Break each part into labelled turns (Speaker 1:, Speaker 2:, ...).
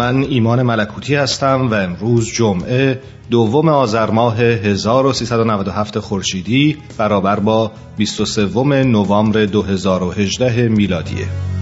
Speaker 1: من ایمان ملکوتی هستم و امروز جمعه دوم آذر ماه 1397 خورشیدی برابر با 23 نوامبر 2018 میلادیه.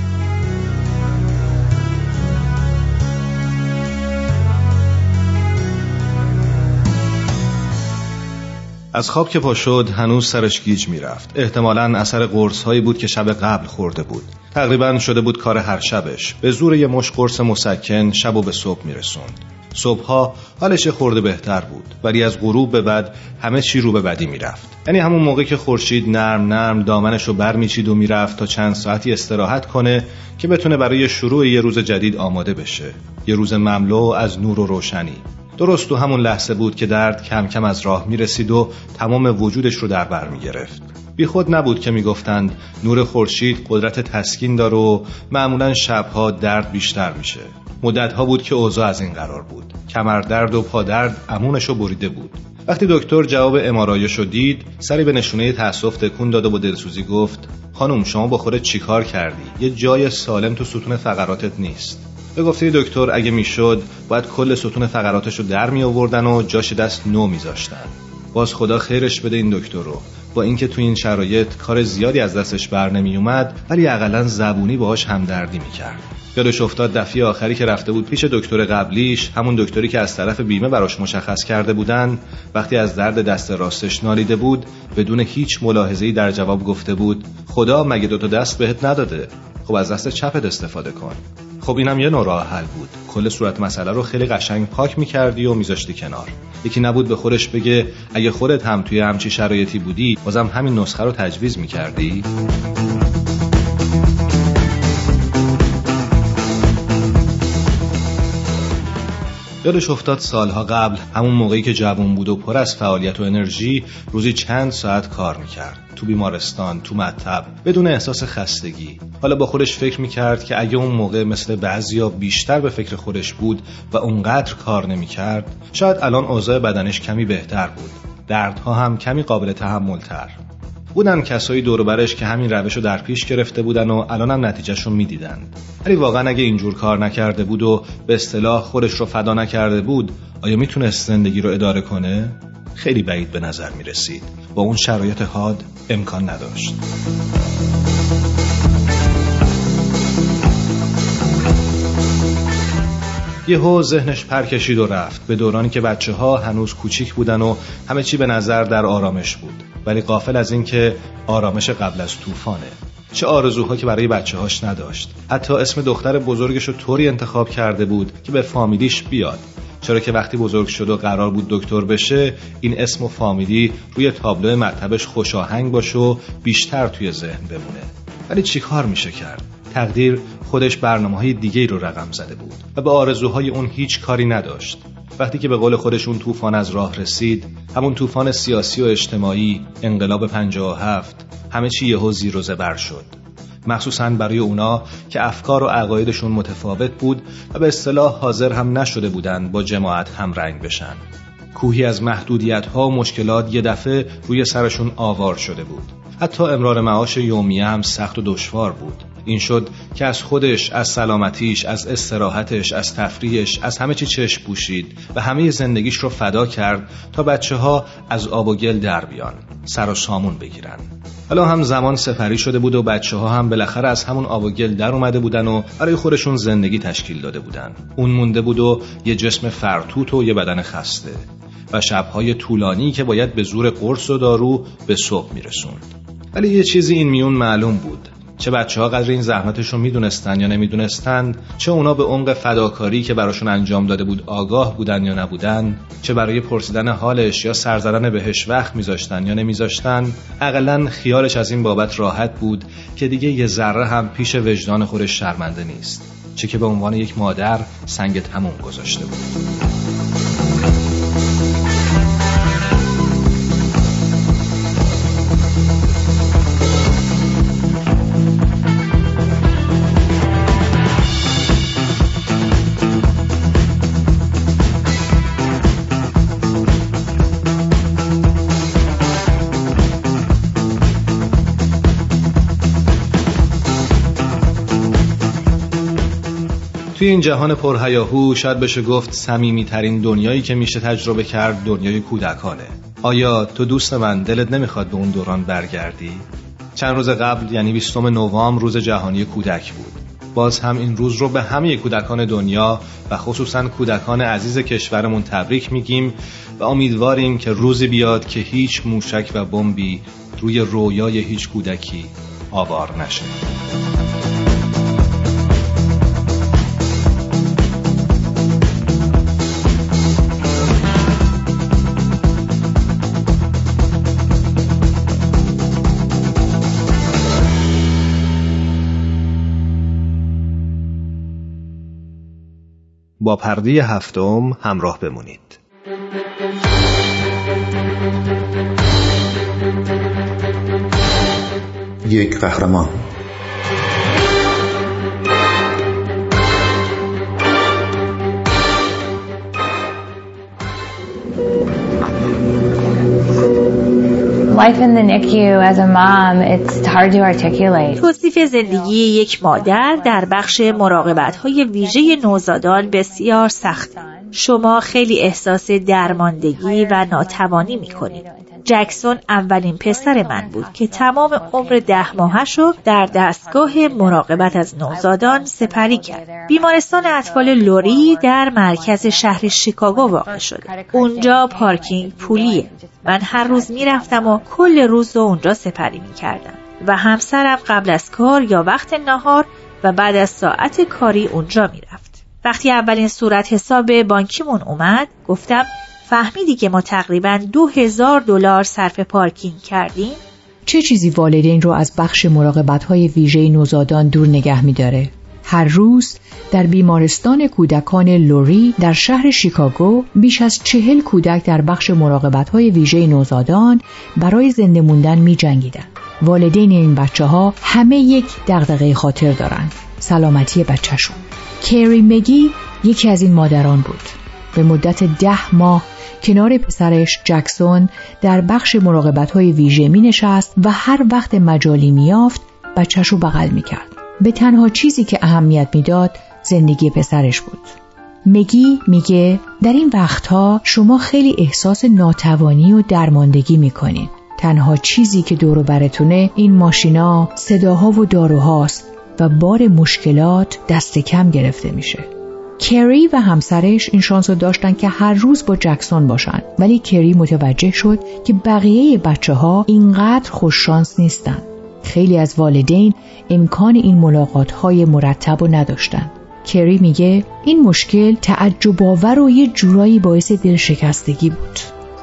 Speaker 1: از خواب که پا شد هنوز سرش گیج می‌رفت. احتمالا اثر قرص هایی بود که شب قبل خورده بود. تقریبا شده بود کار هر شبش. به زور یه مش قرص مسکن شب و به صبح میرسوند. صبحها حالش خورده بهتر بود ولی از غروب به بعد همه چی رو به بدی می‌رفت. یعنی همون موقع که خورشید نرم نرم دامنش رو بر میچید و می‌رفت تا چند ساعتی استراحت کنه که بتونه برای شروع یه روز جدید آماده بشه. یه روز مملو از نور و روشنی. درست تو همون لحظه بود که درد کم کم از راه می رسید و تمام وجودش رو در بر می گرفت. بی خود نبود که می‌گفتند نور خورشید قدرت تسکین داره و معمولا شبها درد بیشتر میشه. مدتها بود که اوضاع از این قرار بود. کمر درد و پادرد امونش بریده بود. وقتی دکتر جواب امارایش رو دید سری به نشونه تاسف تکون داد و با دلسوزی گفت خانم شما با خودت چیکار کردی یه جای سالم تو ستون فقراتت نیست به گفته دکتر اگه می‌شد باید کل ستون فقراتش رو در می آوردن و جاش دست نو میذاشتن. باز خدا خیرش بده این دکتر رو. با اینکه تو این شرایط کار زیادی از دستش بر نمی اومد ولی اقلا زبونی باهاش همدردی می‌کرد. یادش افتاد دفعه آخری که رفته بود پیش دکتر قبلیش همون دکتری که از طرف بیمه براش مشخص کرده بودن. وقتی از درد دست راستش نالیده بود بدون هیچ ملاحظه‌ای در جواب گفته بود خدا مگه دوتا دست بهت نداده؟ خب از دست چپت استفاده کن. خب اینم یه نوع راه حل بود. کل صورت مسئله رو خیلی قشنگ پاک می‌کردی و میذاشتی کنار. یکی نبود به خودش بگه اگه خودت هم توی همچی شرایطی بودی بازم همین نسخه رو تجویز می‌کردی؟ یادش افتاد سالها قبل همون موقعی که جوان بود و پر از فعالیت و انرژی روزی چند ساعت کار می‌کرد. تو بیمارستان تو مطب بدون احساس خستگی. حالا با خودش فکر می‌کرد که اگه اون موقع مثل بعضیا بیشتر به فکر خودش بود و اونقدر کار نمی‌کرد شاید الان اوضاع بدنش کمی بهتر بود. دردها هم کمی قابل تحمل تر بودن کسایی دور برش که همین روش رو در پیش گرفته بودن و الان هم نتیجهش رو می‌دیدند ولی واقعا اگه اینجور کار نکرده بود و به اصطلاح خودش رو فدا نکرده بود آیا می‌تونست زندگی رو اداره کنه؟ خیلی بعید به نظر می رسید با اون شرایط حاد امکان نداشت. یهو ذهنش پر کشید و رفت. به دورانی که بچه ها هنوز کوچیک بودن و همه چی به نظر در آرامش بود. ولی قافل از اینکه آرامش قبل از طوفانه. چه آرزوها که برای بچه هاش نداشت. حتی اسم دختر بزرگش رو طوری انتخاب کرده بود که به فامیلیش بیاد. چرا که وقتی بزرگ شد و قرار بود دکتر بشه این اسم و فامیلی روی تابلو مطبش خوشاهنگ باشه و بیشتر توی ذهن بمونه. ولی چیکار میشه کرد؟ تقدیر خودش برنامه های دیگه رو رقم زده بود و به آرزوهای اون هیچ کاری نداشت. وقتی که به قول خودشون طوفان از راه رسید همون طوفان سیاسی و اجتماعی انقلاب 57 همه چی یهو زیر و زبر شد. مخصوصا برای اونا که افکار و عقایدشون متفاوت بود و به اصطلاح حاضر هم نشده بودن با جماعت هم رنگ بشن. کوهی از محدودیت ها و مشکلات یه دفعه روی سرشون آوار شده بود. حتی امرار معاش یومیه هم سخت و دشوار بود. این شد که از خودش از سلامتیش از استراحتش از تفریحش از همه چی چشم پوشید و همه زندگیش رو فدا کرد تا بچه ها از آب و گل در بیان سر و سامون بگیرن. حالا هم زمان سفری شده بود و بچه ها هم بالاخره از همون آب و گل در اومده بودن و برای خودشون زندگی تشکیل داده بودن. اون مونده بود و یه جسم فرتوت و یه بدن خسته و شبهای طولانی که باید به زور قرص و دارو به صبح میرسوند. ولی یه چیزی این میون معلوم بود. چه بچه ها قدر این زحمتش رو می‌دونستن یا نمی‌دونستند چه اونا به عمق فداکاری که براشون انجام داده بود آگاه بودن یا نبودن چه برای پرسیدن حالش یا سرزدن بهش وقت میذاشتن یا نمیذاشتن. اقلا خیالش از این بابت راحت بود که دیگه یه ذره هم پیش وجدان خودش شرمنده نیست. چه که به عنوان یک مادر سنگ تموم گذاشته بود. این جهان پرهیاهو شاید بشه گفت سمیمی ترین دنیایی که میشه تجربه کرد دنیای کودکانه. آیا تو دوست من دلت نمی‌خواد به اون دوران برگردی؟ چند روز قبل یعنی 20 نوامبر روز جهانی کودک بود. باز هم این روز رو به همه کودکان دنیا و خصوصا کودکان عزیز کشورمون تبریک میگیم و امیدواریم که روزی بیاد که هیچ موشک و بمبی روی رویای هیچ کودکی آوار نشه. با پرده هفتم همراه بمونید.
Speaker 2: یک قهرمان
Speaker 3: Life in the NICU as a mom, it's hard to articulate.
Speaker 4: توصیف زندگی یک مادر در بخش مراقبت های ویژه نوزادان بسیار سخت. شما خیلی احساس درماندگی و ناتوانی می کنید. جکسون اولین پسر من بود که تمام عمر ده ماهش رو در دستگاه مراقبت از نوزادان سپری کرد. بیمارستان اطفال لوری در مرکز شهر شیکاگو واقع شده. اونجا پارکینگ پولیه. من هر روز می‌رفتم و کل روز رو اونجا سپری می‌کردم. و همسرم قبل از کار یا وقت نهار و بعد از ساعت کاری اونجا می‌رفت. وقتی اولین صورت حساب بانکیمون اومد گفتم فهمیدی که ما تقریبا دو هزار دلار صرف پارکینگ کردیم؟
Speaker 5: چه چیزی والدین رو از بخش مراقبت های ویژه نوزادان دور نگه میداره؟ هر روز در بیمارستان کودکان لوری در شهر شیکاگو بیش از چهل کودک در بخش مراقبت های ویژه نوزادان برای زنده موندن می جنگیدن. والدین این بچه ها همه یک دغدغه خاطر دارند. سلامتی بچهشون. کری مگی یکی از این مادران بود. به مدت ده ماه کنار پسرش جکسون در بخش مراقبت های ویژه می نشست و هر وقت مجالی می یافت بچهش رو بغل می کرد. به تنها چیزی که اهمیت می‌داد زندگی پسرش بود. مگی میگه در این وقتها شما خیلی احساس ناتوانی و درماندگی می‌کنین. تنها چیزی که دور براتونه این ماشینا، صداها و داروهاست و بار مشکلات دست کم گرفته میشه. کری و همسرش این شانس رو داشتن که هر روز با جکسون باشن ولی کری متوجه شد که بقیه بچه ها اینقدر خوش شانس نیستن. خیلی از والدین امکان این ملاقات های مرتب و نداشتن. کری میگه این مشکل تعجب آور و یه جورایی باعث دلشکستگی بود.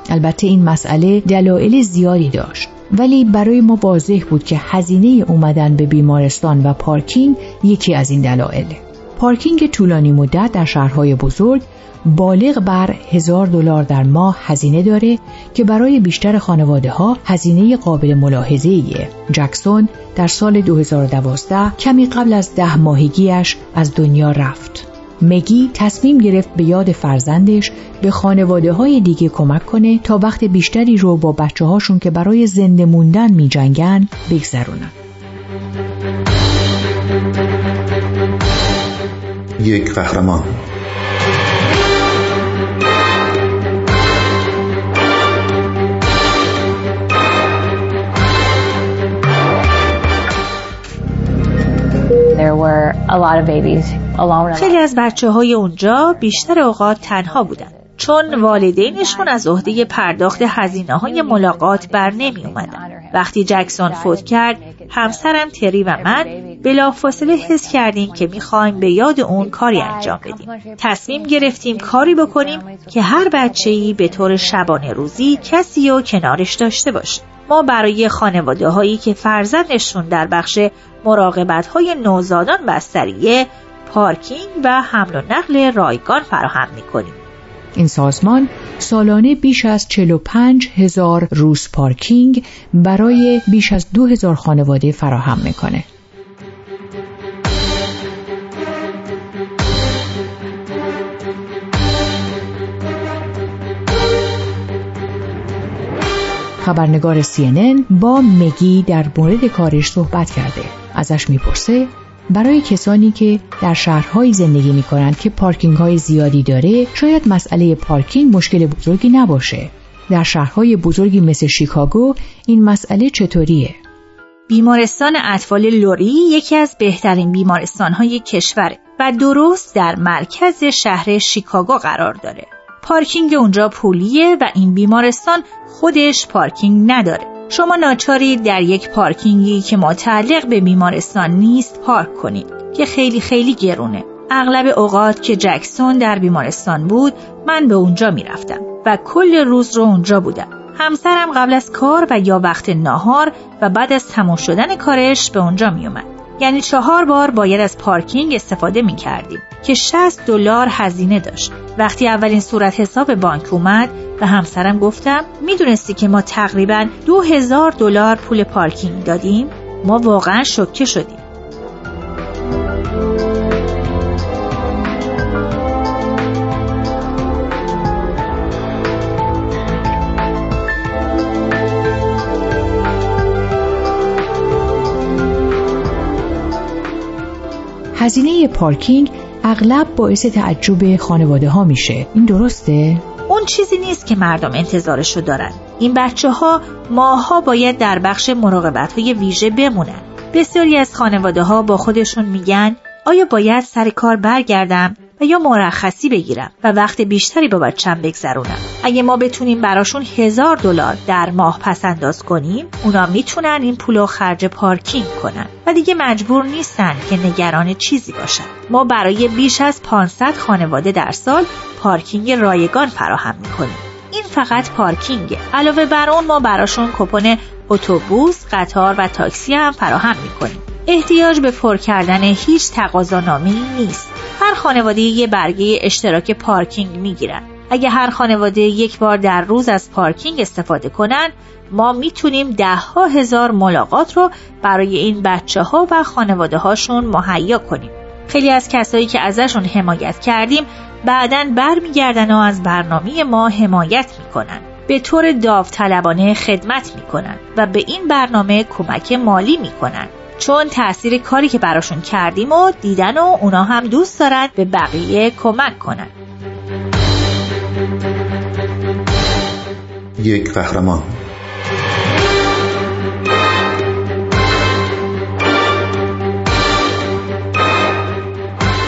Speaker 5: البته این مسئله دلایل زیادی داشت. ولی برای ما واضح بود که هزینه اومدن به بیمارستان و پارکینگ یکی از این دلایله. پارکینگ طولانی مدت در شهرهای بزرگ بالغ بر هزار دلار در ماه هزینه داره که برای بیشتر خانواده ها هزینه قابل ملاحظه ایه. جکسون در سال 2012 کمی قبل از ده ماهگیش از دنیا رفت. مگی تصمیم گرفت به یاد فرزندش به خانواده های دیگه کمک کنه تا وقت بیشتری رو با بچه هاشون که برای زنده موندن می جنگن بگذرونن.
Speaker 2: یک قهرمان.
Speaker 4: خیلی از بچه های اونجا بیشتر اوقات تنها بودن. چون والدینشون از عهده پرداخت هزینه های ملاقات بر نمی اومدن. وقتی جکسون فوت کرد همسرم تری و من بلافاصله حس کردیم که می‌خوایم به یاد اون کاری انجام بدیم. تصمیم گرفتیم کاری بکنیم که هر بچه ای به طور شبانه روزی کسی و کنارش داشته باشه. ما برای خانواده هایی که فرزندشون در بخش مراقبت های نوزادان بستریه پارکینگ و حمل و نقل رایگان فراهم می‌کنیم.
Speaker 5: این سازمان سالانه بیش از 45 هزار روز پارکینگ برای بیش از دو هزار خانواده فراهم می‌کنه. خبرنگار CNN با مگی در مورد کارش صحبت کرده. ازش می‌پرسه برای کسانی که در شهرهایی زندگی می کنند که پارکینگ های زیادی داره شاید مسئله پارکینگ مشکل بزرگی نباشه در شهرهای بزرگی مثل شیکاگو این مسئله چطوریه؟
Speaker 4: بیمارستان اطفال لوری یکی از بهترین بیمارستانهای کشوره و درست در مرکز شهر شیکاگو قرار داره. پارکینگ اونجا پولیه و این بیمارستان خودش پارکینگ نداره. شما ناچارید در یک پارکینگی که متعلق به بیمارستان نیست پارک کنید که خیلی خیلی گرونه. اغلب اوقات که جکسون در بیمارستان بود من به اونجا می‌رفتم و کل روز رو اونجا بودم. همسرم قبل از کار و یا وقت ناهار و بعد از تموم شدن کارش به اونجا میومد. یعنی چهار بار باید از پارکینگ استفاده می کردیم که 60 دلار هزینه داشت. وقتی اولین صورت حساب بانک اومد و همسرم گفتم می‌دونستی که ما تقریبا دو هزار دلار پول پارکینگ دادیم؟ ما واقعا شوکه شدیم.
Speaker 5: هزینه پارکینگ اغلب باعث تعجب خانواده ها میشه. این درسته؟
Speaker 4: اون چیزی نیست که مردم انتظارشو دارن. این بچه ها ماها باید در بخش مراقبت های ویژه بمونن. بسیاری از خانواده ها با خودشون میگن آیا باید سر کار برگردم؟ و یا مرخصی بگیرم و وقت بیشتری با بچم بگذرونم. اگه ما بتونیم براشون هزار دلار در ماه پس انداز کنیم اونا می‌تونن این پولو خرج پارکینگ کنن. و دیگه مجبور نیستن که نگران چیزی باشن. ما برای بیش از 500 خانواده در سال پارکینگ رایگان فراهم می‌کنیم. این فقط پارکینگه علاوه بر اون ما براشون کپون اتوبوس قطار و تاکسی هم فراهم می‌کنیم. احتیاج به پر کردن هیچ تقاضانامه‌ای نیست. هر خانواده یه برگه اشتراک پارکینگ می‌گیرن. اگه هر خانواده یک بار در روز از پارکینگ استفاده کنن ما می‌تونیم ده ها هزار ملاقات رو برای این بچه ها و خانواده هاشون مهیا کنیم. خیلی از کسایی که ازشون حمایت کردیم بعدا برمیگردن و از برنامه ما حمایت می‌کنن. به طور داوطلبانه خدمت می‌کنن و به این برنامه کمک مالی می‌کنن. چون تاثیر کاری که براشون کردیم و دیدن و اونا هم دوست دارن به بقیه کمک کنن
Speaker 2: یک قهرمان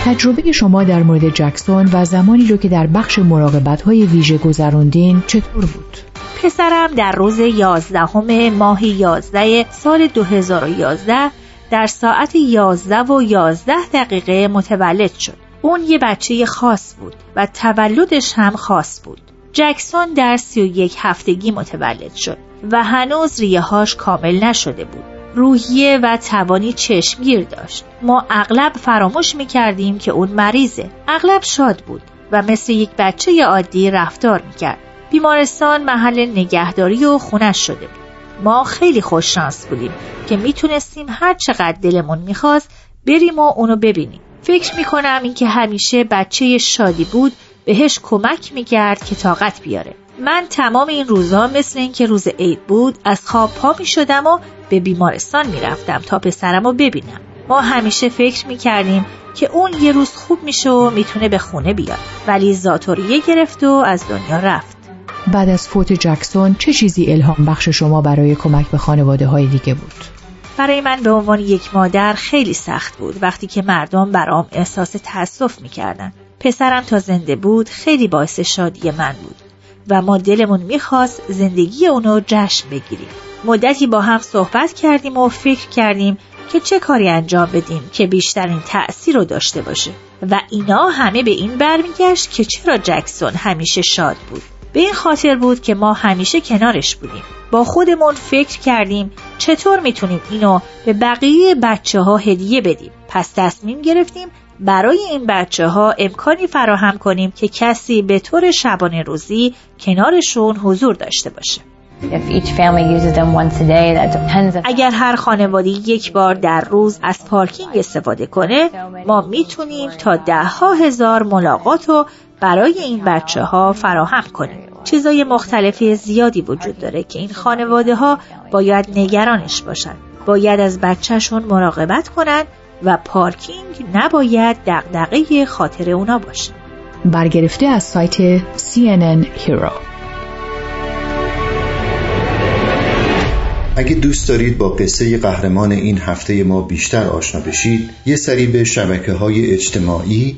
Speaker 5: تجربه شما در مورد جکسون و زمانی رو که در بخش مراقبت های ویژه گذروندین چطور بود؟
Speaker 4: پسرم در روز یازدهم ماه یازده سال 2011 در ساعت یازده و یازده دقیقه متولد شد. اون یه بچه خاص بود و تولدش هم خاص بود. جکسون در سی و یک هفتگی متولد شد و هنوز ریهاش کامل نشده بود. روحیه و توانی چشمگیر داشت. ما اغلب فراموش می کردیم که اون مریضه. اغلب شاد بود و مثل یک بچه عادی رفتار می کرد. بیمارستان محل نگهداری و خونش شده بود. ما خیلی خوششانس بودیم که می‌تونستیم هر چقدر دلمون می‌خواست بریم و اونو ببینیم. فکر می‌کنم اینکه همیشه بچه شادی بود بهش کمک می‌کرد که طاقت بیاره. من تمام این روزها مثل اینکه روز عید بود از خواب پا می‌شدم و به بیمارستان می‌رفتم تا پسرم رو ببینم. ما همیشه فکر می‌کردیم که اون یه روز خوب میشه و می‌تونه به خونه بیاد ولی زاتوریه گرفت و از دنیا رفت
Speaker 5: بعد از فوت جکسون چه چیزی الهام بخش شما برای کمک به خانواده های دیگه بود؟
Speaker 4: برای من به عنوان یک مادر خیلی سخت بود وقتی که مردم برام احساس تأسف می‌کردن. پسرم تا زنده بود خیلی باعث شادی من بود و ما دلمون می‌خواست زندگی اونو جشن بگیریم. مدتی با هم صحبت کردیم و فکر کردیم که چه کاری انجام بدیم که بیشترین تأثیر رو داشته باشه و اینا همه به این برمیگشت که چرا جکسون همیشه شاد بود به این خاطر بود که ما همیشه کنارش بودیم. با خودمون فکر کردیم چطور می‌تونیم اینو به بقیه بچه ها هدیه بدیم. پس تصمیم گرفتیم برای این بچه ها امکانی فراهم کنیم که کسی به طور شبانه روزی کنارشون حضور داشته باشه. اگر هر خانواده یک بار در روز از پارکینگ استفاده کنه ما می‌تونیم تا ده ها هزار ملاقات رو برای این بچه ها فراهم کنیم. چیزای مختلفی زیادی وجود داره که این خانواده ها باید نگرانش باشن. باید از بچهشون مراقبت کنن و پارکینگ نباید دغدغه خاطر اونا باشه.
Speaker 5: برگرفته از سایت CNN Hero.
Speaker 2: اگه دوست دارید با قصه قهرمان این هفته ما بیشتر آشنا بشید یه سری به شبکه های اجتماعی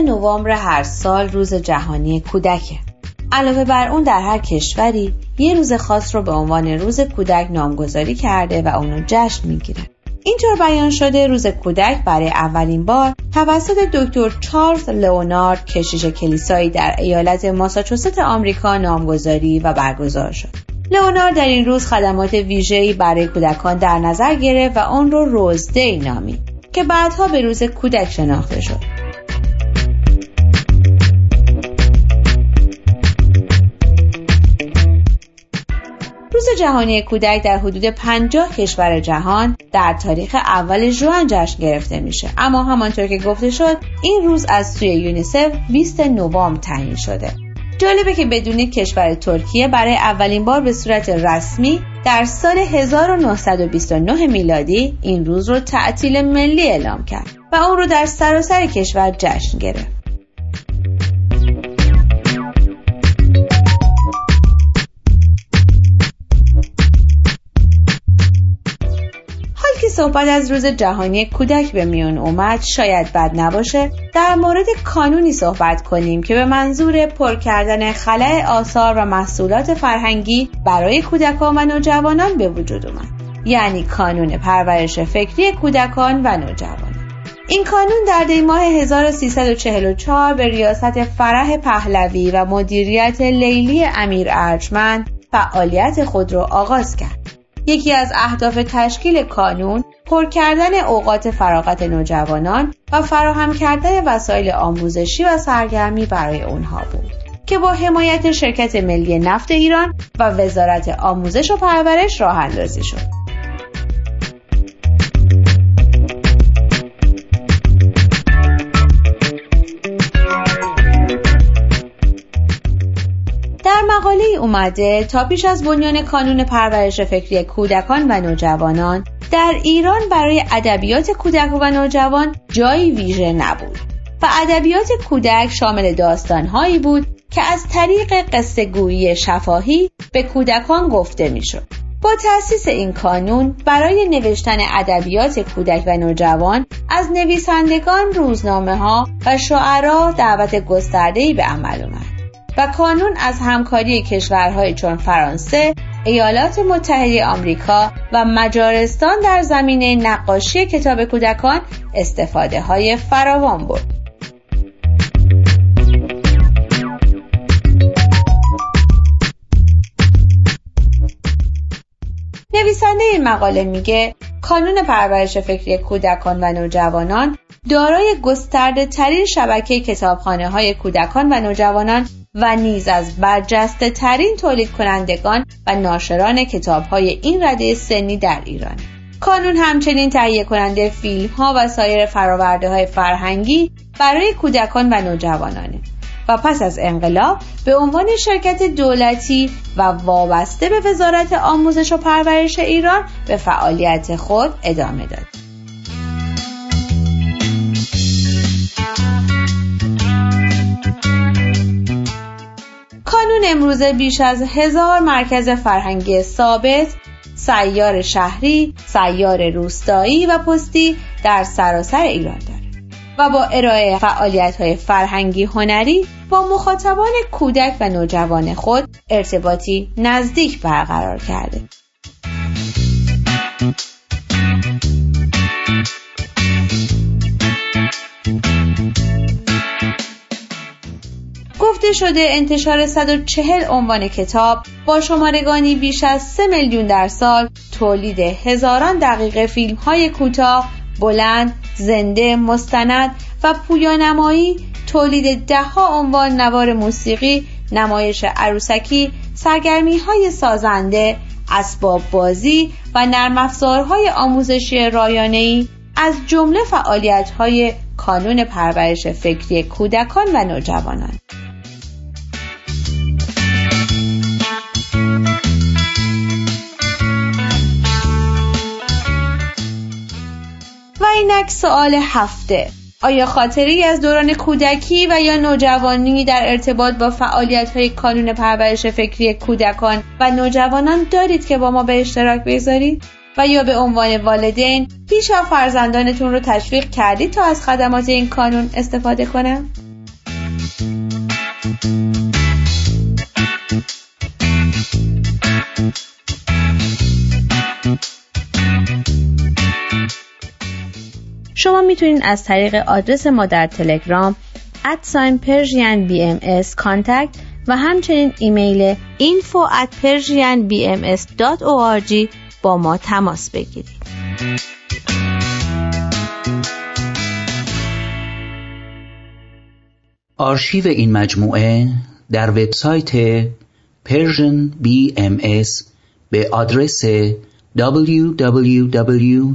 Speaker 6: نوامبر هر سال روز جهانی کودکه. علاوه بر اون در هر کشوری یه روز خاص رو به عنوان روز کودک نامگذاری کرده و اونو جشن می‌گیره. اینطور بیان شده روز کودک برای اولین بار توسط دکتر چارلز لئونارد کشیش کلیسایی در ایالت ماساچوست آمریکا نامگذاری و برگزار شد. لئونارد در این روز خدمات ویژه‌ای برای کودکان در نظر گرفت و اون رو روزدی نامید که بعدها به روز کودک شناخته شد. روز جهانی کودک در حدود 50 کشور جهان در تاریخ اول ژوئن جشن گرفته میشه. اما همانطور که گفته شد این روز از سوی یونیسف 20 نوامبر تعیین شده. جالبه که بدون کشور ترکیه برای اولین بار به صورت رسمی در سال 1929 میلادی این روز رو تعطیل ملی اعلام کرد و اون رو در سراسر کشور جشن گرفت. صحبت از روز جهانی کودک به میون اومد شاید بد نباشه. در مورد کانونی صحبت کنیم که به منظور پر کردن خلع آثار و محصولات فرهنگی برای کودکان و نوجوانان به وجود اومد. یعنی کانون پرورش فکری کودکان و نوجوانان. این کانون در دی ماه 1344 به ریاست فرح پهلوی و مدیریت لیلی امیر ارجمند فعالیت خود را آغاز کرد. یکی از اهداف تشکیل کانون پر کردن اوقات فراغت نوجوانان و فراهم کردن وسایل آموزشی و سرگرمی برای اونها بود که با حمایت شرکت ملی نفت ایران و وزارت آموزش و پرورش راه اندازی شد. مقاله اومده تا پیش از بنیان کانون پرورش فکری کودکان و نوجوانان در ایران برای ادبیات کودک و نوجوان جایی ویژه نبود و ادبیات کودک شامل داستانهایی بود که از طریق قصه گویی شفاهی به کودکان گفته می‌شد. با تأسیس این کانون برای نوشتن ادبیات کودک و نوجوان از نویسندگان روزنامه ها و شعرا دعوت گسترده‌ای به عمل آمد. و کانون از همکاری کشورهای چون فرانسه، ایالات متحده آمریکا و مجارستان در زمینه نقاشی کتاب کودکان استفاده های فراوان برد. نویسنده این مقاله میگه کانون پرورش فکری کودکان و نوجوانان دارای گسترده ترین شبکه کتابخانه های کودکان و نوجوانان و نیز از برجسته ترین تولید کنندگان و ناشران کتاب های این رده سنی در ایران. کانون همچنین تهیه کننده فیلم ها و سایر فراورده های فرهنگی برای کودکان و نوجوانانه. و پس از انقلاب به عنوان شرکت دولتی و وابسته به وزارت آموزش و پرورش ایران به فعالیت خود ادامه داد. امروزه بیش از هزار مرکز فرهنگی ثابت سیار شهری، سیار روستایی و پستی در سراسر ایران دارد و با ارائه فعالیت های فرهنگی هنری با مخاطبان کودک و نوجوان خود ارتباطی نزدیک برقرار کرده. گفته شده انتشار 140 عنوان کتاب با شمارگانی بیش از 3 میلیون در سال تولید هزاران دقیقه فیلم های کوتاه بلند، زنده، مستند و پویانمایی تولید دهها عنوان نوار موسیقی، نمایش عروسکی، سرگرمی های سازنده، اسباب بازی و نرم افزارهای آموزشی رایانه‌ای از جمله فعالیت های کانون پرورش فکری کودکان و نوجوانان. اینک سوال هفته آیا خاطری از دوران کودکی و یا نوجوانی در ارتباط با فعالیت های کانون پرورش فکری کودکان و نوجوانان دارید که با ما به اشتراک بگذارید؟ و یا به عنوان والدین پیشا فرزندانتون رو تشویق کردید تا از خدمات این کانون استفاده کنند؟ شما می‌تونید از طریق آدرس ما در تلگرام ادساین پرژین بی ام و همچنین ایمیل info at persianbms.org با ما تماس بگیرید.
Speaker 7: آرشیو این مجموعه در وبسایت Persian BMS به آدرس www.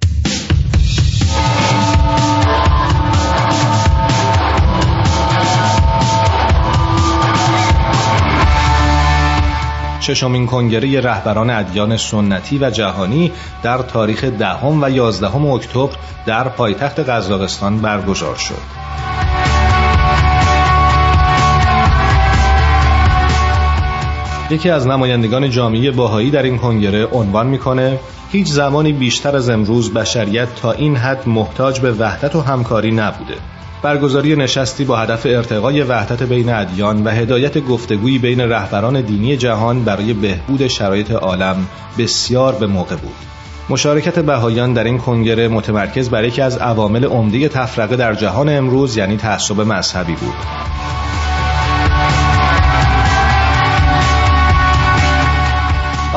Speaker 1: ششمین کنگره رهبران ادیان سنتی و جهانی در تاریخ دهم و یازدهم اکتبر در پایتخت قزاقستان برگزار شد. یکی از نمایندگان جامعه باهایی در این کنگره عنوان می‌کنه هیچ زمانی بیشتر از امروز بشریت تا این حد محتاج به وحدت و همکاری نبوده برگزاری نشستی با هدف ارتقای وحدت بین ادیان و هدایت گفتگویی بین رهبران دینی جهان برای بهبود شرایط عالم بسیار به موقع بود. مشارکت بهایان در این کنگره متمرکز بر یکی از عوامل عمده تفرقه در جهان امروز یعنی تعصب مذهبی بود.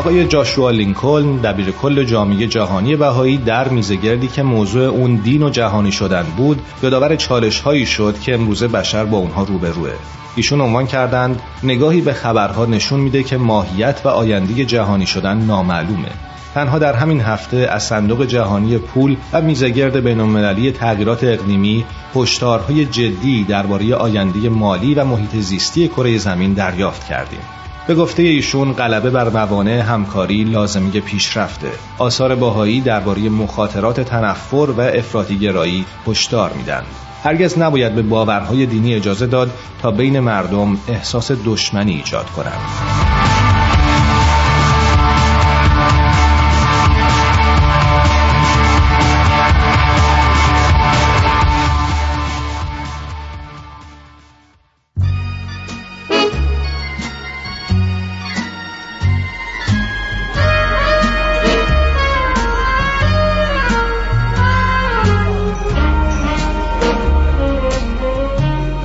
Speaker 1: آقای جاشوا لینکلن دبیر کل جامعه جهانی بهایی در میزگردی که موضوع اون دین و جهانی شدن بود یادآور چالش هایی شد که امروزه بشر با اونها روبروه. ایشون عنوان کردند نگاهی به خبرها نشون میده که ماهیت و آینده جهانی شدن نامعلومه. تنها در همین هفته از صندوق جهانی پول و میزگرد بینالمللی تغییرات اقلیمی هشدارهای جدی درباره آینده مالی و محیط زیستی کره زمین دریافت کردیم. به گفته ایشون غلبه بر موانع همکاری لازمی پیشرفته آثار باهایی درباره مخاطرات تنفر و افراطی گرایی هشدار میدن. هرگز نباید به باورهای دینی اجازه داد تا بین مردم احساس دشمنی ایجاد کنند.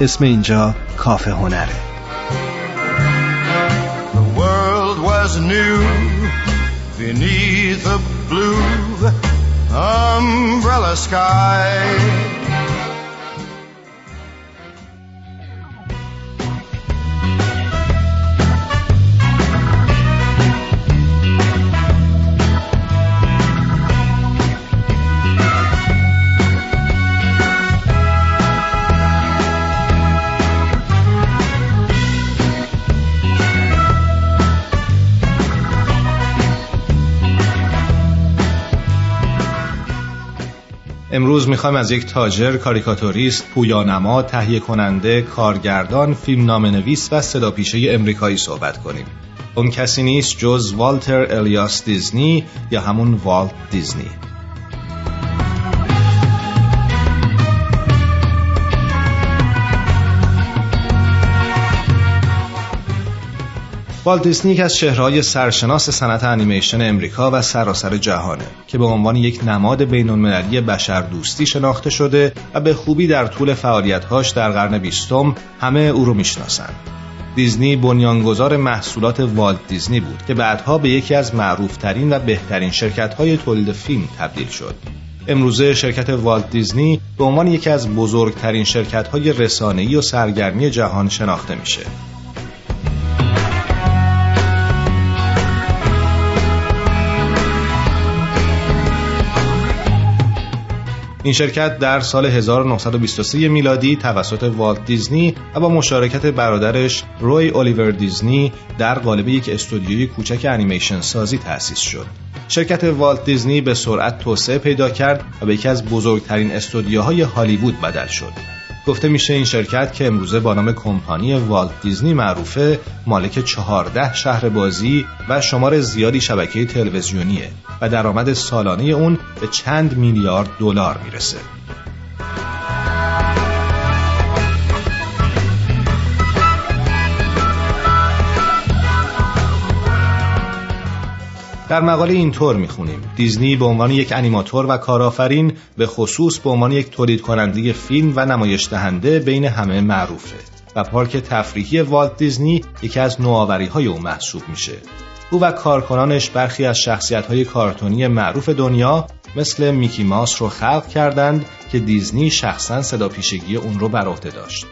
Speaker 1: اسم اینجا کافه هنره The world was new beneath a blue umbrella sky امروز می‌خوایم از یک تاجر، کاریکاتوریست، پویانما، تهیه کننده، کارگردان، فیلم نویس و صداپیشه امریکایی صحبت کنیم. اون کسی نیست جز والتر الیاس دیزنی یا همون والت دیزنی. والت دیسنی از چهرهای سرشناس صنعت انیمیشن امریکا و سراسر جهانه که به عنوان یک نماد بشر دوستی شناخته شده و به خوبی در طول فعالیت‌هاش در قرن بیستم همه او رو می‌شناسند. دیزنی بنیانگذار محصولات والت دیزنی بود که بعدها به یکی از معروفترین و بهترین شرکت‌های تولید فیلم تبدیل شد. امروزه شرکت والت دیزنی به عنوان یکی از بزرگترین شرکت‌های رسانه‌ای و سرگرمی جهان شناخته میشه. این شرکت در سال 1923 میلادی توسط والت دیزنی و با مشارکت برادرش روی الیور دیزنی در قالب یک استودیوی کوچک انیمیشن سازی تأسیس شد. شرکت والت دیزنی به سرعت توسعه پیدا کرد و به یکی از بزرگترین استودیوهای هالیوود بدل شد. گفته میشه این شرکت که امروزه با نام کمپانی والت دیزنی معروفه مالک 14 شهر بازی و شمار زیادی شبکه تلویزیونیه و درآمد سالانه اون به چند میلیارد دلار می‌رسه. در مقاله اینطور می‌خونیم دیزنی به عنوان یک انیماتور و کارآفرین به خصوص به عنوان یک تولید کننده فیلم و نمایش دهنده بین همه معروفه و پارک تفریحی والت دیزنی یکی از نوآوری های او محسوب میشه او و کارکنانش برخی از شخصیت های کارتونی معروف دنیا مثل میکی ماس رو خلق کردند که دیزنی شخصا صدا پیشگی اون رو بر عهده داشت.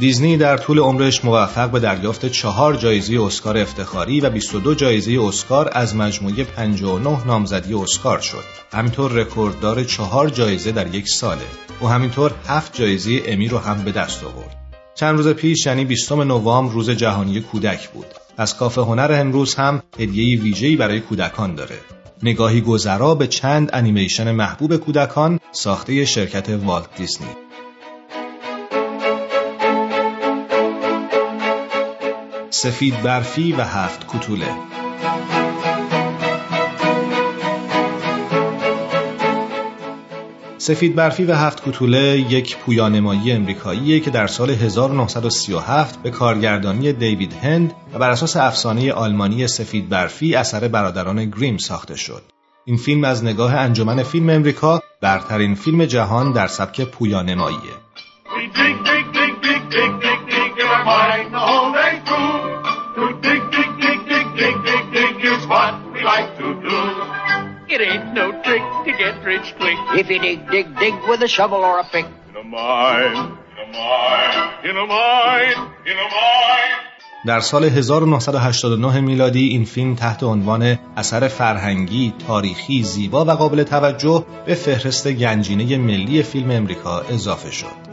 Speaker 1: دیزنی در طول عمرش موفق به دریافت چهار جایزه اسکار افتخاری و 22 جایزه اسکار از مجموعه 59 نامزدی اسکار شد. همینطور رکورددار چهار جایزه در یک ساله. و همینطور هفت جایزه امی رو هم به دست آورد. چند روز پیش یعنی 20 نوامبر روز جهانی کودک بود. از کافه هنر امروز هم هدیه ویژه‌ای برای کودکان داره. نگاهی گذرا به چند انیمیشن محبوب کودکان ساخته شرکت والت دیزنی. سفید برفی و هفت کوتوله سفید برفی و هفت کوتوله یک پویانمایی امریکاییه که در سال 1937 به کارگردانی دیوید هند و بر اساس افسانه آلمانی سفید برفی اثر برادران گریم ساخته شد. این فیلم از نگاه انجمن فیلم امریکا برترین فیلم جهان در سبک پویانماییه.
Speaker 8: Get rich quick. If you dig, dig, dig with a shovel or a pick. In a mine, in a mine, in a mine, in a mine.
Speaker 1: در سال 1989 میلادی این فیلم تحت عنوان اثر فرهنگی، تاریخی، زیبا و قابل توجه به فهرست گنجینه ملی فیلم امریکا اضافه شد.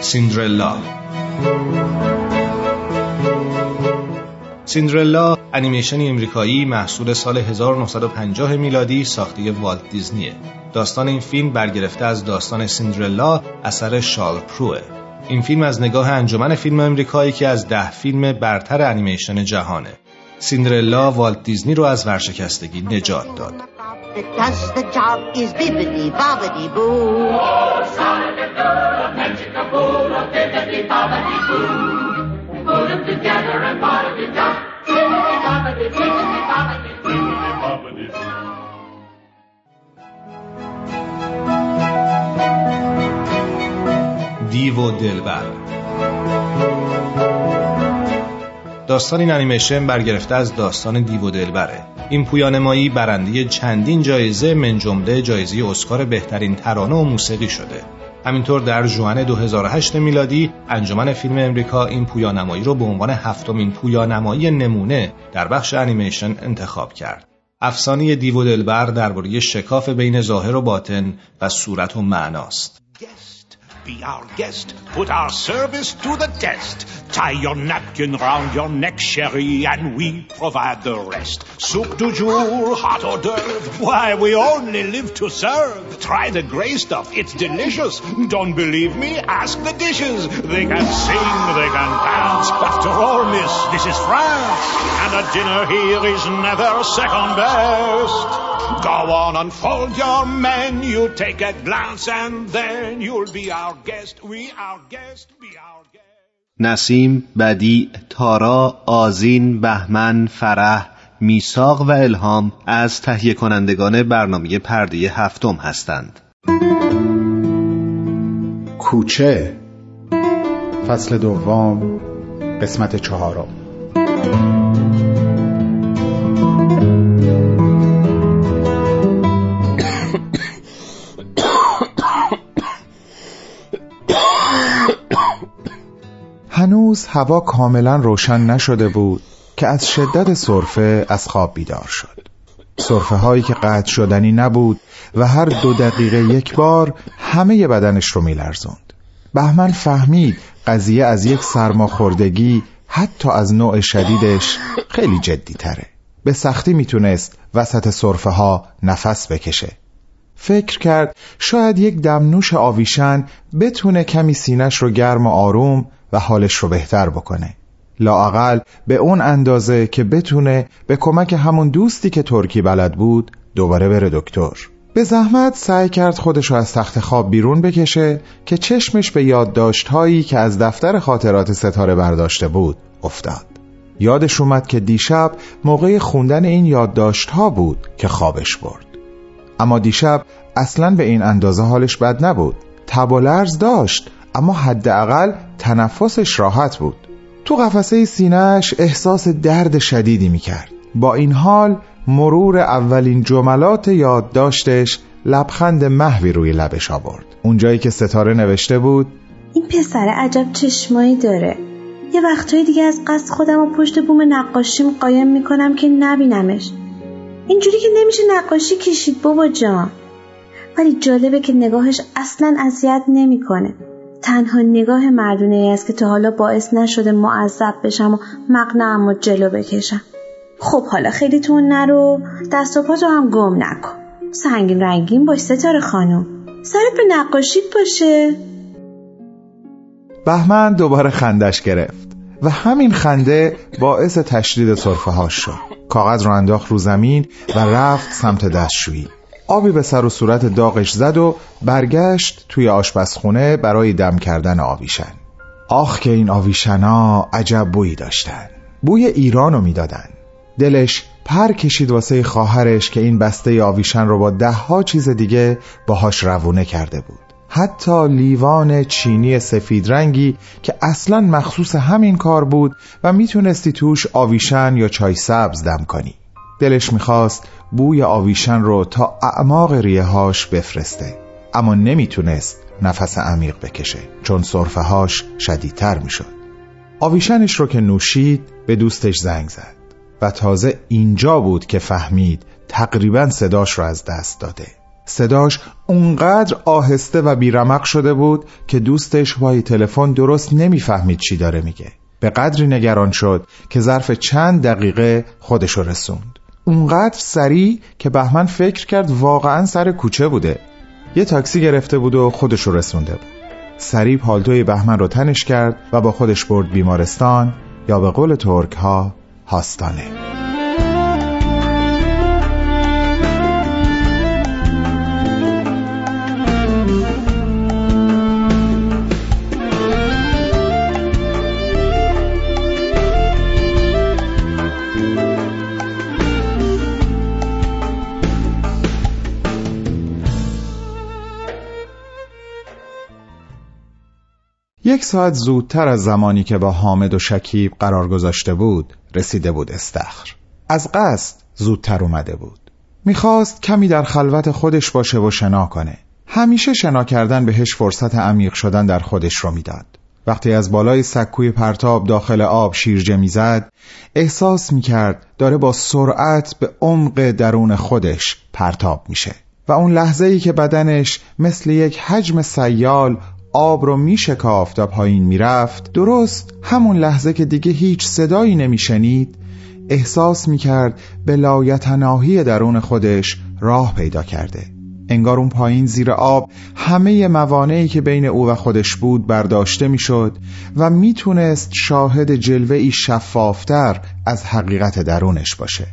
Speaker 1: سیندرلا سیندرلا انیمیشن امریکایی محصول سال 1950 میلادی ساخته والت دیزنیه. داستان این فیلم برگرفته از داستان سیندرلا اثر شارل پروئه. این فیلم از نگاه انجمن فیلم امریکایی یکی از ده فیلم برتر انیمیشن جهانه. سیندرلا والت دیزنی رو از ورشکستگی نجات داد. دیو و دلبر. داستان این انیمیشن برگرفته از داستان دیو و دلبره. این پویانمایی برنده چندین جایزه من جمله جایزه اسکار بهترین ترانه و موسیقی شده. همینطور در جوان 2008 میلادی انجمن فیلم امریکا این پویانمایی رو به عنوان هفتمین پویانمایی نمونه در بخش انیمیشن انتخاب کرد. افسانه دیو دلبر درباره شکاف بین ظاهر و باطن و صورت و معناست.
Speaker 9: Be our guest. Put our service to the test. Tie your napkin round your neck, sherry, and we provide the rest. Soup du jour, hot hors d'oeuvre. Why, we only live to serve. Try the gray stuff, it's delicious. Don't believe me? Ask the dishes. They can sing, they can dance. After all, miss, this is France. And a dinner here is never second best. Go on, unfold your menu, take a glance, and then you'll be our guest. We our guest, be our guest.
Speaker 1: نسیم، بدی، تارا، آزین، بهمن، فرح، میساق و الهام از تهیه کنندگان برنامه پرده هفتم هستند.
Speaker 10: کوچه فصل دوم قسمت چهارم هنوز هوا کاملا روشن نشده بود که از شدت سرفه از خواب بیدار شد. سرفه هایی که قطع شدنی نبود و هر دو دقیقه یک بار همه بدنش رو میلرزوند. بهمن فهمید قضیه از یک سرماخوردگی حتی از نوع شدیدش خیلی جدی تره به سختی می‌تونست وسط سرفه ها نفس بکشه. فکر کرد شاید یک دمنوش آویشن بتونه کمی سینش رو گرم و آروم و حالش رو بهتر بکنه. لااقل به اون اندازه که بتونه به کمک همون دوستی که ترکی بلد بود دوباره بره دکتر. به زحمت سعی کرد خودش رو از تخت خواب بیرون بکشه که چشمش به یادداشت هایی که از دفتر خاطرات ستاره برداشته بود افتاد. یادش اومد که دیشب موقع خوندن این یادداشت ها بود که خوابش برد. اما دیشب اصلا به این اندازه حالش بد نبود. تب و لرز داشت اما حداقل تنفسش راحت بود. تو قفسه سینهش احساس درد شدیدی می‌کرد. با این حال مرور اولین جملات یادداشتش لبخند محوی روی لبش آورد. اونجایی که ستاره نوشته بود
Speaker 11: این پسر عجب چشمایی داره. یه وقتهای دیگه از قصد خودم و پشت بوم نقاشیم قایم می‌کنم که نبینمش. اینجوری که نمیشه نقاشی کشید بابا جان. ولی جالبه که نگاهش اصلا اذیت نمی‌کنه. تنها نگاه مردونه ای است که تا حالا باعث نشده معذب بشم و مقنعم و جلو بکشم. خب حالا خیلی تون نرو. دست و پاتو هم گم نکن. سنگین رنگین باش ستاره خانم. سرت به نقاشیت باشه.
Speaker 10: بهمن دوباره خندش گرفت و همین خنده باعث تشدید صرفه هاش شد. کاغذ رو انداخت رو زمین و رفت سمت دستشویی. آبی به سر و صورت داغش زد و برگشت توی آشپزخونه برای دم کردن آویشن. آخ که این آویشنا عجب بویی داشتن. بوی ایرانو می‌دادن. دلش پر کشید واسه خواهرش که این بسته آویشن رو با ده ها چیز دیگه باهاش روونه کرده بود. حتی لیوان چینی سفید رنگی که اصلا مخصوص همین کار بود و می‌تونستی توش آویشن یا چای سبز دم کنی. دلش می‌خواست بوی آویشن رو تا اعماق ریههاش بفرسته. اما نمی‌تونست نفس عمیق بکشه چون صرفهاش شدیدتر می‌شد. آویشنش رو که نوشید به دوستش زنگ زد و تازه اینجا بود که فهمید تقریبا صداش رو از دست داده. صداش اونقدر آهسته و بیرمق شده بود که دوستش وای تلفن درست نمی‌فهمید چی داره میگه. به قدری نگران شد که ظرف چند دقیقه خودش رسوند. اونقدر سریع که بهمن فکر کرد واقعا سر کوچه بوده. یه تاکسی گرفته بود و خودش رسونده بود. سریع پالتوی بهمن رو تنش کرد و با خودش برد بیمارستان یا به قول ترک ها هاستانه. یک ساعت زودتر از زمانی که با حامد و شکیب قرار گذاشته بود رسیده بود استخر. از قصد زودتر اومده بود. می‌خواست کمی در خلوت خودش باشه و شنا کنه. همیشه شنا کردن بهش فرصت عمیق شدن در خودش رو می‌داد. وقتی از بالای سکوی پرتاب داخل آب شیرجه می‌زد احساس می‌کرد داره با سرعت به عمق درون خودش پرتاب میشه. و اون لحظه ای که بدنش مثل یک حجم سیال آب رو میشکافت و پایین می‌رفت. درست همون لحظه که دیگه هیچ صدایی نمیشنید احساس می‌کرد به لایتناهی درون خودش راه پیدا کرده. انگار اون پایین زیر آب همه موانعی که بین او و خودش بود برداشته می‌شد و می‌تونست شاهد جلوه شفافتر از حقیقت درونش باشه.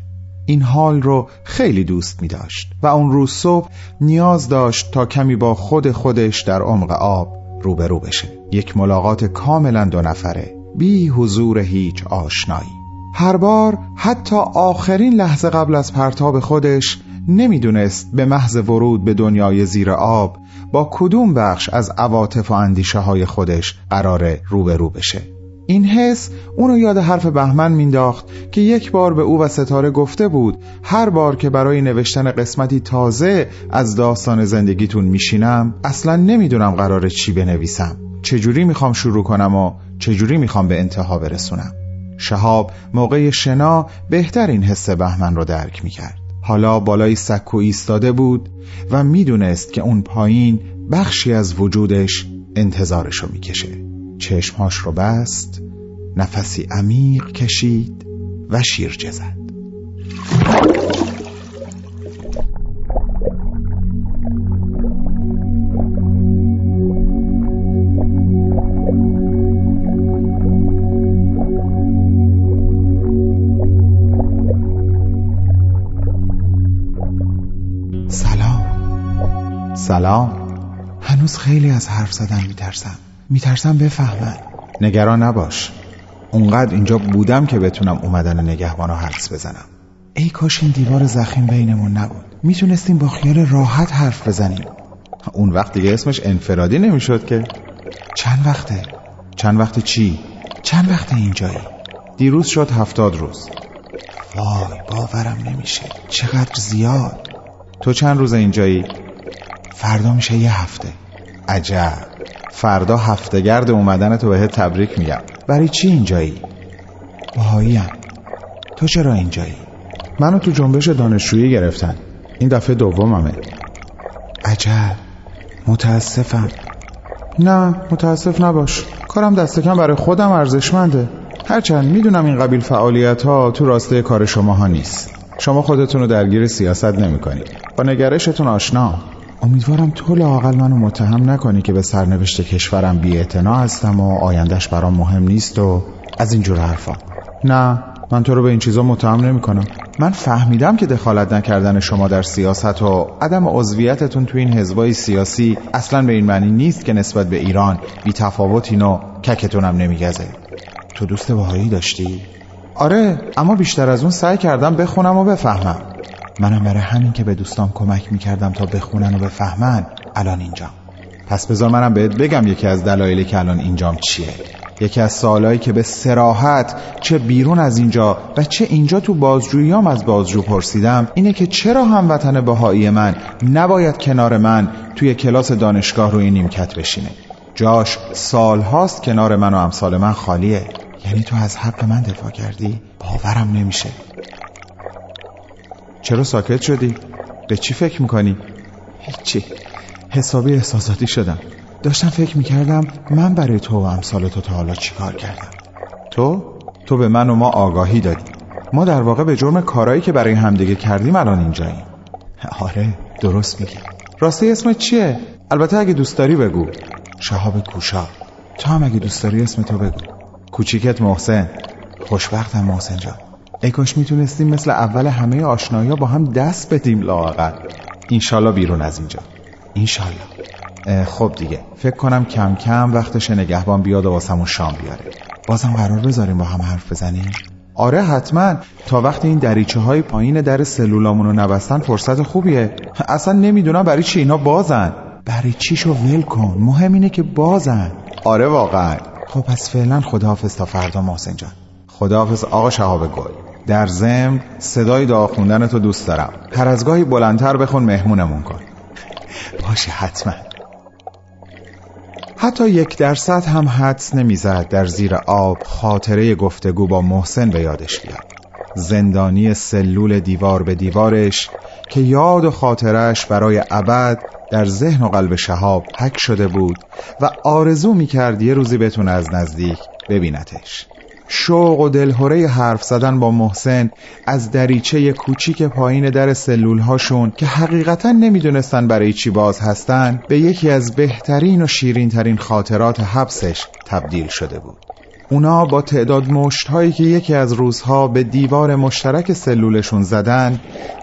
Speaker 10: این حال رو خیلی دوست می داشت و اون روز صبح نیاز داشت تا کمی با خود خودش در عمق آب روبرو بشه. یک ملاقات کاملا دو نفره. بی حضور هیچ آشنایی. هر بار حتی آخرین لحظه قبل از پرتاب خودش نمی‌دونست به محض ورود به دنیای زیر آب با کدوم بخش از عواطف و اندیشه های خودش قراره روبرو بشه. این حس اونو یاد حرف بهمن مینداخت که یک بار به او و ستاره گفته بود هر بار که برای نوشتن قسمتی تازه از داستان زندگیتون میشینم اصلا نمی‌دونم قراره چی بنویسم. چجوری می‌خوام شروع کنم و چجوری می‌خوام به انتها برسونم؟ شهاب موقع شنا بهتر این حس بهمن رو درک می‌کرد. حالا بالای سکو ایستاده بود و می‌دونست که اون پایین بخشی از وجودش انتظارشو می‌کشه. چشمهاش رو بست نفسی عمیق کشید و شیرجه زد. سلام. سلام. هنوز خیلی از حرف زدن میترسم. میترسم بفهمن. نگران نباش. اونقدر اینجا بودم که بتونم اومدن نگهبانو حدس بزنم. ای کاش این دیوار زخیم بینمون نبود. می‌تونستیم با خیال راحت حرف بزنیم. اون وقت دیگه اسمش انفرادی نمی‌شد که. چند وقته؟ چند وقت چی؟ چند وقت اینجایی؟ دیروز شد هفتاد روز. وای باورم نمیشه. چقدر زیاد. تو چند روز اینجایی؟ فردا میشه یه هفته. عجب. فردا هفتگرد اومدن تو بهت تبریک میگم. برای چی اینجایی؟ باهاییم تو چرا اینجایی؟ منو تو جنبش دانشجویی گرفتن. این دفعه دوممه. عجب. متاسفم. نه متاسف نباش. کارم دست کم برای خودم ارزشمنده. هرچند می‌دونم این قبیل فعالیت ها تو راسته کار شما ها نیست. شما خودتون رو درگیر سیاست نمی کنید با نگرشتون آشنا. امیدوارم تو لاقل منو متهم نکنی که به سرنوشت کشورم بی هستم و آیندهش برام مهم نیست و از اینجور حرفا. نه من تو رو به این چیزا متهم نمی کنم من فهمیدم که دخالت نکردن شما در سیاست و عدم عضویتتون تو این حزبای سیاسی اصلا به این معنی نیست که نسبت به ایران بی تفاوت اینو ککتونم نمیگزه. تو دوست باهایی داشتی؟ آره اما بیشتر از اون سعی کردم بخونم و بفهمم. منم برای همین که به دوستام کمک می‌کردم تا بخونن و بفهمن الان اینجام پس بذار منم بهت بگم یکی از دلایلی که الان اینجام چیه. یکی از سوالایی که به سراحت چه بیرون از اینجا و چه اینجا تو بازجوییام از بازجو پرسیدم اینه که چرا هموطن بهایی من نباید کنار من توی کلاس دانشگاه روی نیمکت بشینه؟ جاش سالهاست کنار من و امثال من خالیه. یعنی تو از حق من دفاع کردی؟ باورم نمیشه. چرا ساکت شدی؟ به چی فکر می‌کنی؟ هیچی. حسابی احساساتی شدم. داشتم فکر می‌کردم من برای تو و امثال تو تا حالا چیکار کردم. تو؟ تو به من و ما آگاهی دادی. ما در واقع به جرم کارایی که برای همدیگه کردیم الان اینجاییم. آره درست میگی. راستی اسمت چیه؟ البته اگه دوست داری بگو. شهاب کوشا. تو هم اگه دوست داری اسم تو بگو. کوچیکت محسن. خوشبختم محسن جان. ای کاش می‌تونستیم مثل اول همه آشنایی با هم دست بدیم لاغر اینشالله بیرون از اینجا. اینشالله خب دیگه. فکر کنم کم کم وقتش نگهبان بیاد و واسمون شام بیاره. بازم قرار بذاریم با هم حرف بزنیم؟ آره حتما. تا وقتی این دریچه های پایین در سلولامون رو نبستن فرصت خوبیه. اصلا نمی‌دونم برای چی اینا بازن. برای چیشو ول کن. مهم اینه که بازن. آره واقعا. خب پس فعلا خداحافظ تا فردا محسن جان. خداحافظ آقا شهاب گل. در زم صدای دعا خوندن تو دوست دارم. هر از گاهی بلندتر بخون مهمونمون کن. باشه حتما. حتی یک درصد هم حدس نمی‌زد در زیر آب خاطره گفتگو با محسن به یادش بیاد. زندانی سلول دیوار به دیوارش که یاد و خاطرش برای ابد در ذهن و قلب شهاب حک شده بود و آرزو می‌کرد یه روزی بتونه از نزدیک ببینتش. شوق و دلهوره حرف زدن با محسن از دریچه کوچیک پایین در سلول هاشون که حقیقتا نمی‌دونستن برای چی باز هستن به یکی از بهترین و شیرین ترین خاطرات حبسش تبدیل شده بود. اونا با تعداد مشت هایی که یکی از روزها به دیوار مشترک سلولشون زدن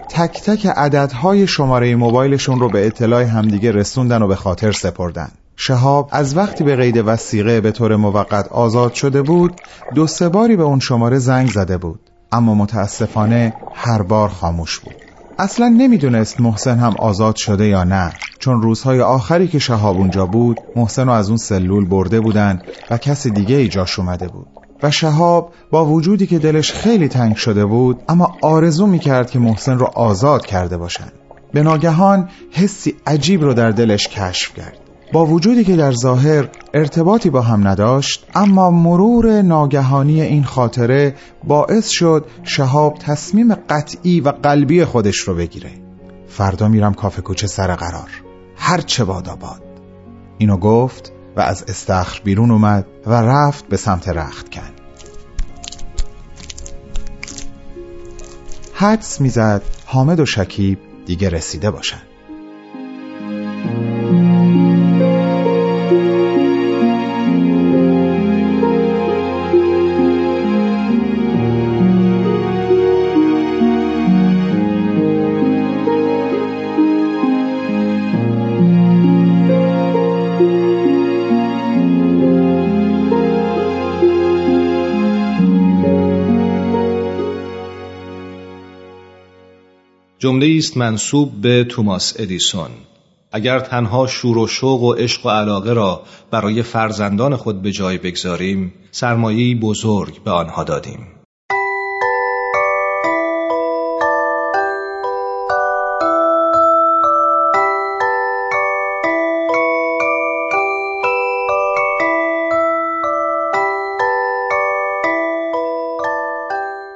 Speaker 10: تک تک عددهای شماره موبایلشون رو به اطلاع همدیگه رسوندن و به خاطر سپردن. شهاب از وقتی به قید وسیقه به طور موقت آزاد شده بود دو سه باری به اون شماره زنگ زده بود. اما متاسفانه هر بار خاموش بود. اصلا نمی‌دونست محسن هم آزاد شده یا نه. چون روزهای آخری که شهاب اونجا بود محسن رو از اون سلول برده بودن و کسی دیگه ای جاش اومده بود. و شهاب با وجودی که دلش خیلی تنگ شده بود اما آرزو می‌کرد که محسن رو آزاد کرده باشن. به ناگهان حسی عجیب رو در دلش کشف کرد. با وجودی که در ظاهر ارتباطی با هم نداشت اما مرور ناگهانی این خاطره باعث شد شهاب تصمیم قطعی و قلبی خودش رو بگیره. فردا میرم کافه کوچه سر قرار. هر چه باد. آباد اینو گفت و از استخر بیرون اومد و رفت به سمت رخت کن حدس می‌زد حامد و شکیب دیگه رسیده باشن.
Speaker 1: جمله است منصوب به توماس ادیسون. اگر تنها شور و شوق و عشق و علاقه را برای فرزندان خود به جای بگذاریم سرمایه‌ای بزرگ به آنها دادیم.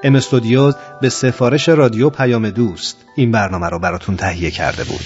Speaker 1: ام استودیوز به سفارش رادیو پیام دوست این برنامه رو براتون تهیه کرده بود.